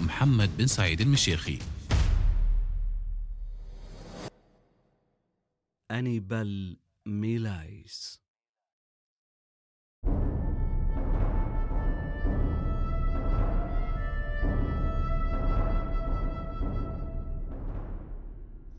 محمد بن سعيد المشيخي. أنيبال ميلايس.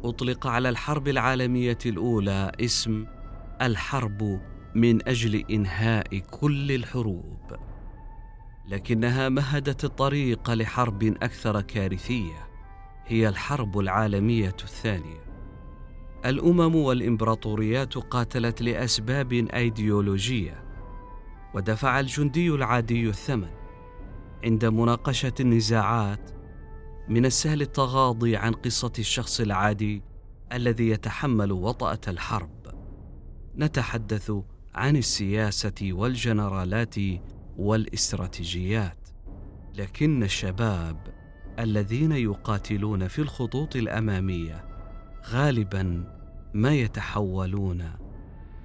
أطلق على الحرب العالمية الأولى اسم الحرب من أجل إنهاء كل الحروب. لكنها مهدت الطريق لحرب أكثر كارثية هي الحرب العالمية الثانية. الأمم والإمبراطوريات قاتلت لأسباب أيديولوجية ودفع الجندي العادي الثمن عند مناقشة النزاعات من السهل التغاضي عن قصة الشخص العادي الذي يتحمل وطأة الحرب. نتحدث عن السياسة والجنرالات والاستراتيجيات. لكن الشباب الذين يقاتلون في الخطوط الأمامية غالبا ما يتحولون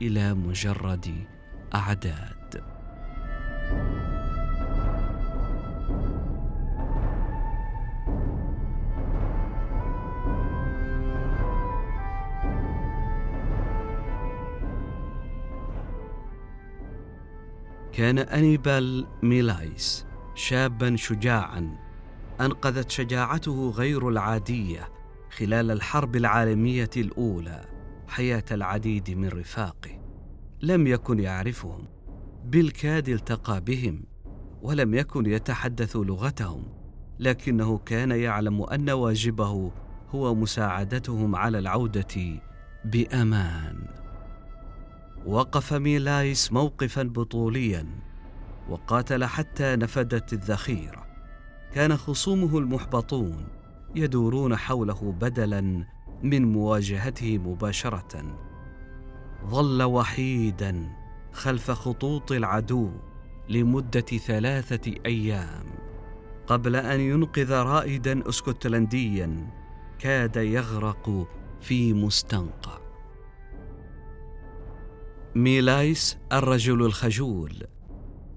إلى مجرد أعداد. كان أنيبال ميلايس شابا شجاعا أنقذت شجاعته غير العادية خلال الحرب العالمية الأولى حياة العديد من رفاقه. لم يكن يعرفهم بالكاد التقى بهم ولم يكن يتحدث لغتهم لكنه كان يعلم أن واجبه هو مساعدتهم على العودة بأمان. وقف ميلايس موقفا بطوليا وقاتل حتى نفدت الذخيرة. كان خصومه المحبطون يدورون حوله بدلا من مواجهته مباشرة. ظل وحيدا خلف خطوط العدو لمدة ثلاثة أيام. قبل أن ينقذ رائدا اسكتلنديا كاد يغرق في مستنقع. ميلايس الرجل الخجول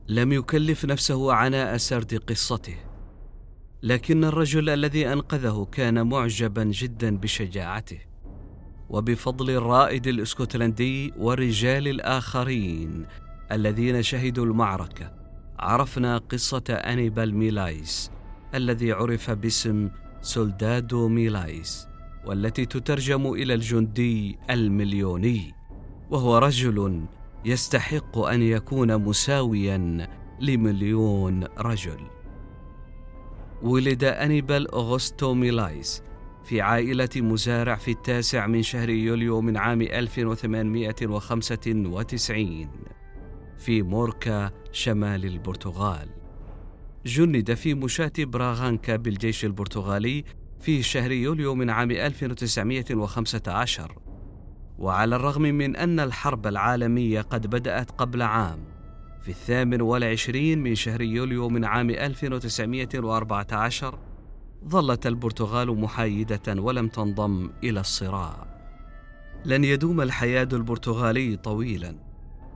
لم يكلف نفسه عناء سرد قصته لكن الرجل الذي أنقذه كان معجبا جدا بشجاعته وبفضل الرائد الإسكتلندي والرجال الآخرين الذين شهدوا المعركة عرفنا قصة أنيبال ميلايس الذي عرف باسم سولدادو ميلايس والتي تترجم إلى الجندي المليوني. وهو رجل يستحق أن يكون مساويا لمليون رجل. ولد أنيبال أغسطو ميلايس في عائلة مزارع في التاسع من شهر يوليو من عام 1895 في موركا شمال البرتغال. جند في مشاة براغانكا بالجيش البرتغالي في شهر يوليو من عام 1915 وعلى الرغم من أن الحرب العالمية قد بدأت قبل عام في الثامن والعشرين من شهر يوليو من عام 1914 ظلت البرتغال محايدة ولم تنضم إلى الصراع. لن يدوم الحياد البرتغالي طويلا.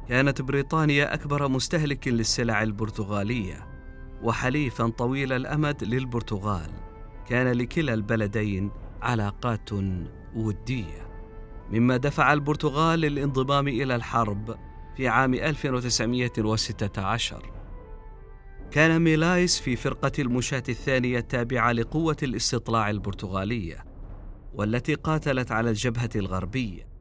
كانت بريطانيا أكبر مستهلك للسلع البرتغالية وحليفا طويل الأمد للبرتغال. كان لكلا البلدين علاقات ودية. مما دفع البرتغال للانضمام إلى الحرب في عام 1916 كان ميلايس في فرقة المشاة الثانية التابعة لقوة الاستطلاع البرتغالية والتي قاتلت على الجبهة الغربية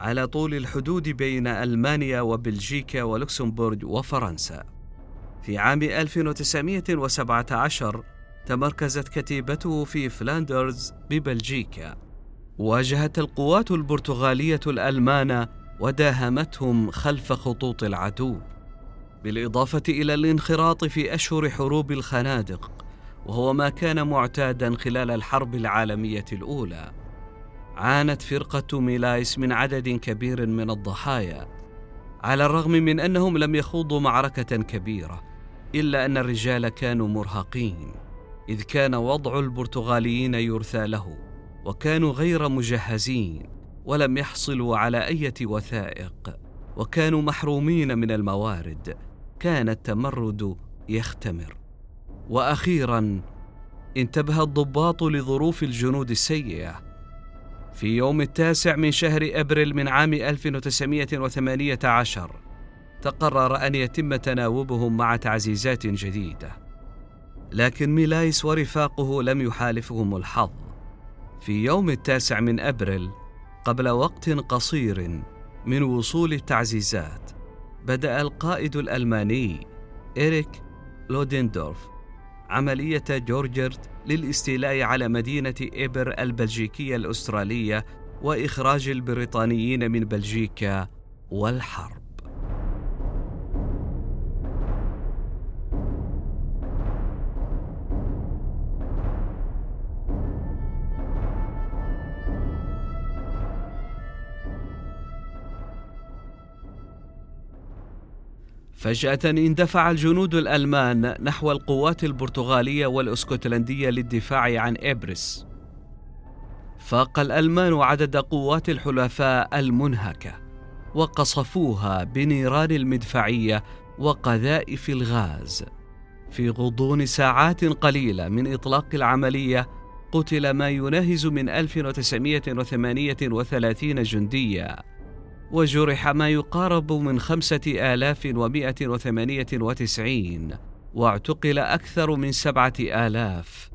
على طول الحدود بين ألمانيا وبلجيكا ولوكسمبورغ وفرنسا. في عام 1917 تمركزت كتيبته في فلاندرز ببلجيكا. واجهت القوات البرتغالية الألمان وداهمتهم خلف خطوط العدو بالإضافة إلى الانخراط في أشهر حروب الخنادق وهو ما كان معتادا خلال الحرب العالمية الأولى. عانت فرقة ميلايس من عدد كبير من الضحايا على الرغم من أنهم لم يخوضوا معركة كبيرة إلا أن الرجال كانوا مرهقين إذ كان وضع البرتغاليين يرثى له. وكانوا غير مجهزين ولم يحصلوا على أي وثائق وكانوا محرومين من الموارد. كان التمرد يختمر. وأخيرا انتبه الضباط لظروف الجنود السيئة. في يوم التاسع من شهر أبريل من عام 1918 تقرر أن يتم تناوبهم مع تعزيزات جديدة. لكن ميلايس ورفاقه لم يحالفهم الحظ. في يوم التاسع من أبريل قبل وقت قصير من وصول التعزيزات بدأ القائد الألماني إريك لودندورف عملية جورجرت للاستيلاء على مدينة إبر البلجيكية الأسترالية وإخراج البريطانيين من بلجيكا والحرب. فجأة اندفع الجنود الألمان نحو القوات البرتغالية والإسكتلندية للدفاع عن إبرس. فاق الألمان عدد قوات الحلفاء المنهكة، وقصفوها بنيران المدفعية وقذائف الغاز. في غضون ساعات قليلة من إطلاق العملية قتل ما يناهز من 1938 جنديا وجرح ما يقارب من خمسة آلاف ومائة وثمانية وتسعين واعتقل أكثر من سبعة آلاف.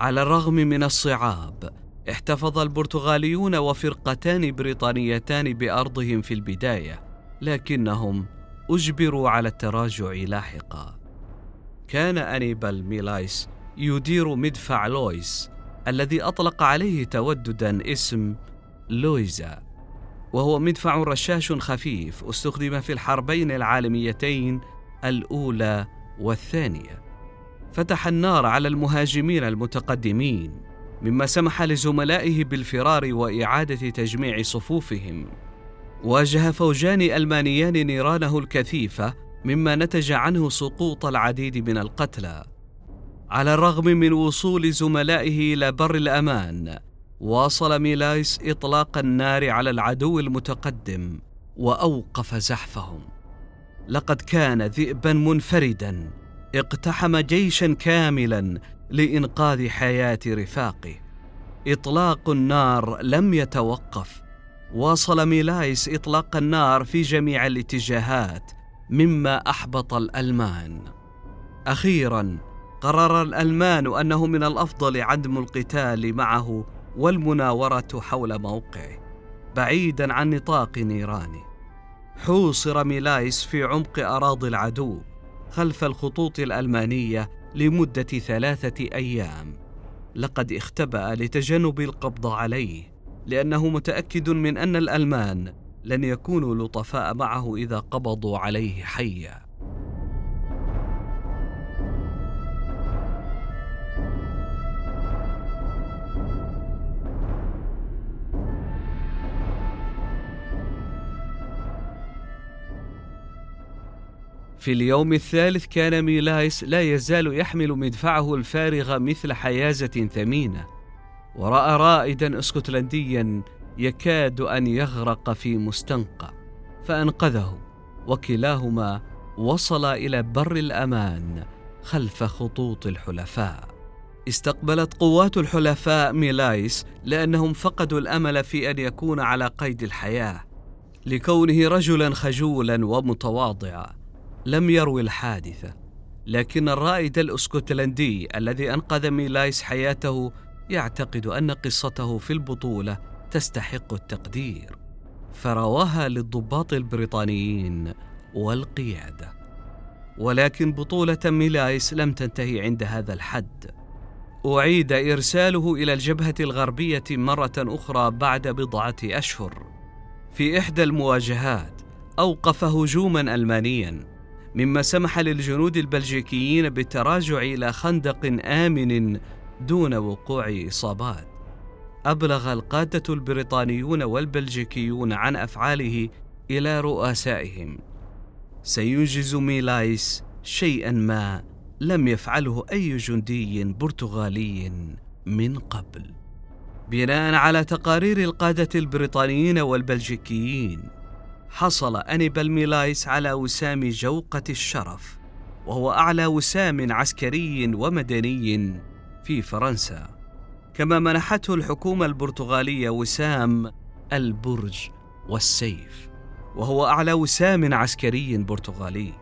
على الرغم من الصعاب احتفظ البرتغاليون وفرقتان بريطانيتان بأرضهم في البداية لكنهم أجبروا على التراجع لاحقا. كان أنيبال ميلايس يدير مدفع لويس الذي أطلق عليه توددا اسم لويزا. وهو مدفع رشاش خفيف استخدم في الحربين العالميتين الأولى والثانية. فتح النار على المهاجمين المتقدمين مما سمح لزملائه بالفرار وإعادة تجميع صفوفهم. واجه فوجان ألمانيان نيرانه الكثيفة مما نتج عنه سقوط العديد من القتلى. على الرغم من وصول زملائه إلى بر الأمان واصل ميلايس إطلاق النار على العدو المتقدم وأوقف زحفهم. لقد كان ذئبا منفردا اقتحم جيشا كاملا لإنقاذ حياة رفاقه. إطلاق النار لم يتوقف. واصل ميلايس إطلاق النار في جميع الاتجاهات مما أحبط الألمان. أخيرا قرر الألمان أنه من الأفضل عدم القتال معه والمناورة حول موقعه بعيدا عن نطاق نيرانه حوصر ميلايس في عمق أراضي العدو خلف الخطوط الألمانية لمدة ثلاثة أيام. لقد اختبأ لتجنب القبض عليه لأنه متأكد من أن الألمان لن يكونوا لطفاء معه إذا قبضوا عليه حيًّا. في اليوم الثالث كان ميلايس لا يزال يحمل مدفعه الفارغ مثل حيازة ثمينة. ورأى رائدا اسكتلنديا يكاد أن يغرق في مستنقع. فأنقذه. وكلاهما وصلا إلى بر الأمان خلف خطوط الحلفاء. استقبلت قوات الحلفاء ميلايس لأنهم فقدوا الأمل في أن يكون على قيد الحياة لكونه رجلا خجولا ومتواضعا. لم يروي الحادثة لكن الرائد الإسكتلندي الذي أنقذ ميلايس حياته يعتقد أن قصته في البطولة تستحق التقدير. فرواها للضباط البريطانيين والقيادة. ولكن بطولة ميلايس لم تنتهي عند هذا الحد. أعيد إرساله إلى الجبهة الغربية مرة أخرى بعد بضعة أشهر. في إحدى المواجهات أوقف هجوما المانيا مما سمح للجنود البلجيكيين بالتراجع إلى خندق آمن دون وقوع اصابات أبلغ القادة البريطانيون والبلجيكيون عن أفعاله إلى رؤسائهم. سينجز ميلايس شيئا ما لم يفعله أي جندي برتغالي من قبل. بناء على تقارير القادة البريطانيين والبلجيكيين حصل أنيبال ميلايس على وسام جوقة الشرف وهو أعلى وسام عسكري ومدني في فرنسا. كما منحته الحكومة البرتغالية وسام البرج والسيف وهو أعلى وسام عسكري برتغالي.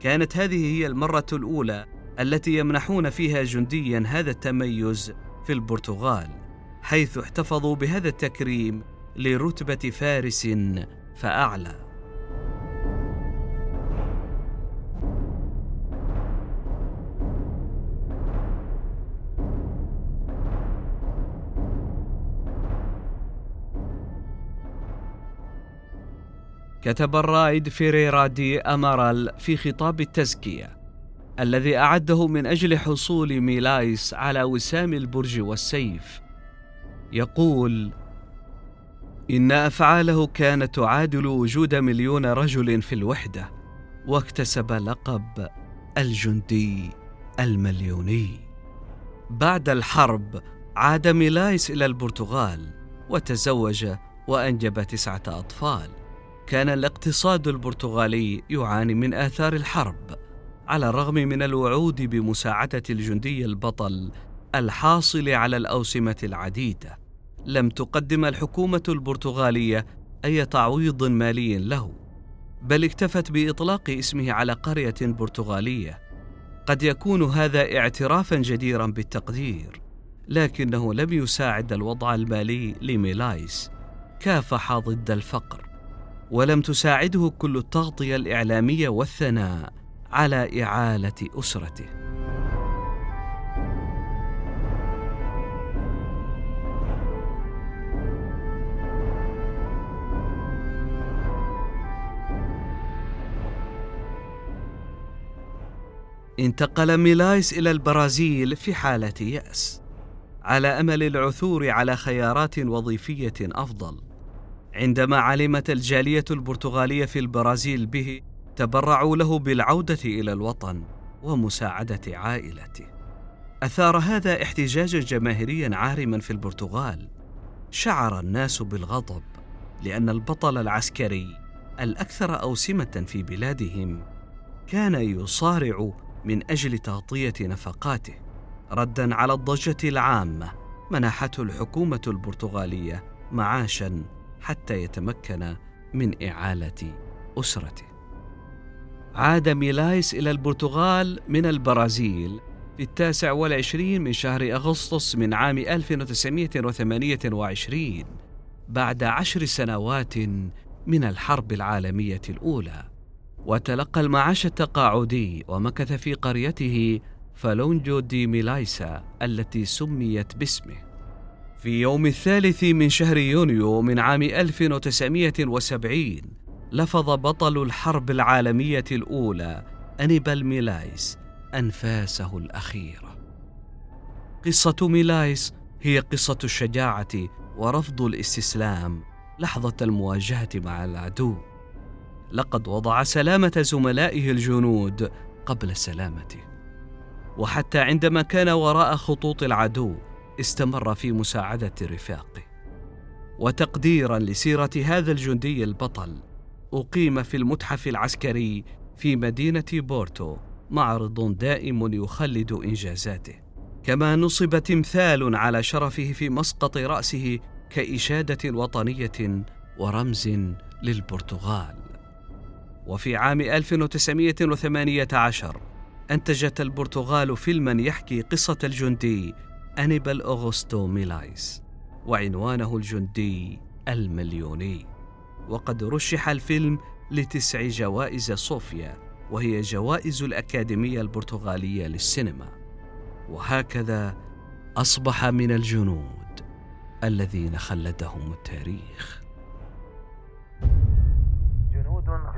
كانت هذه هي المرة الأولى التي يمنحون فيها جنديا هذا التميز في البرتغال حيث احتفظوا بهذا التكريم لرتبة فارس فأعلى. كتب الرائد فيريرا دي أمارال في خطاب التزكية الذي أعده من أجل حصول ميلايس على وسام البرج والسيف. يقول إن أفعاله كانت تعادل وجود مليون رجل في الوحدة واكتسب لقب الجندي المليوني. بعد الحرب عاد ميلايس إلى البرتغال وتزوج وأنجب تسعة أطفال. كان الاقتصاد البرتغالي يعاني من آثار الحرب على الرغم من الوعود بمساعدة الجندي البطل الحاصل على الأوسمة العديدة. لم تقدم الحكومة البرتغالية أي تعويض مالي له بل اكتفت بإطلاق اسمه على قرية برتغالية. قد يكون هذا اعترافا جديرا بالتقدير لكنه لم يساعد الوضع المالي لميلايس كافح ضد الفقر ولم تساعده كل التغطية الإعلامية والثناء على إعالة أسرته. انتقل ميلايس إلى البرازيل في حالة يأس على أمل العثور على خيارات وظيفية أفضل. عندما علمت الجالية البرتغالية في البرازيل به تبرعوا له بالعودة إلى الوطن ومساعدة عائلته. أثار هذا احتجاجا جماهيريا عارما في البرتغال. شعر الناس بالغضب لأن البطل العسكري الأكثر أوسمة في بلادهم كان يصارع من أجل تغطية نفقاته. ردا على الضجة العامة منحته الحكومة البرتغالية معاشا حتى يتمكن من إعالة أسرته. عاد ميلايس إلى البرتغال من البرازيل في التاسع والعشرين من شهر أغسطس من عام 1928 بعد عشر سنوات من الحرب العالمية الأولى. وتلقى المعاش التقاعدي ومكث في قريته فالونجو دي ميلايسا التي سميت باسمه. في يوم الثالث من شهر يونيو من عام 1970 لفظ بطل الحرب العالمية الأولى أنيبال ميلايس أنفاسه الأخيرة. قصة ميلايس هي قصة الشجاعة ورفض الاستسلام لحظة المواجهة مع العدو. لقد وضع سلامة زملائه الجنود قبل سلامته وحتى عندما كان وراء خطوط العدو استمر في مساعدة رفاقه. وتقديرا لسيرة هذا الجندي البطل أقيم في المتحف العسكري في مدينة بورتو معرض دائم يخلد إنجازاته. كما نصب تمثال على شرفه في مسقط رأسه كإشادة وطنية ورمز للبرتغال. وفي عام 1918 أنتجت البرتغال فيلما يحكي قصة الجندي أنيبال أغسطو ميلايس وعنوانه الجندي المليوني. وقد رشح الفيلم لتسع جوائز صوفيا وهي جوائز الأكاديمية البرتغالية للسينما. وهكذا أصبح من الجنود الذين خلدهم التاريخ.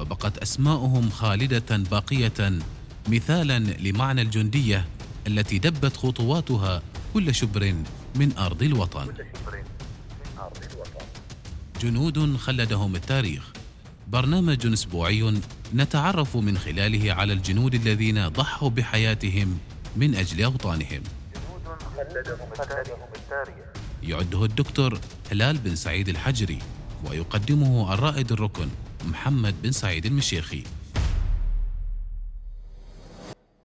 فبقت أسماؤهم خالدة باقية مثالا لمعنى الجندية التي دبت خطواتها كل شبر من أرض الوطن. جنود خلدهم التاريخ. برنامج أسبوعي نتعرف من خلاله على الجنود الذين ضحوا بحياتهم من أجل أوطانهم. يعده الدكتور هلال بن سعيد الحجري ويقدمه الرائد الركن. محمد بن سعيد المشيخي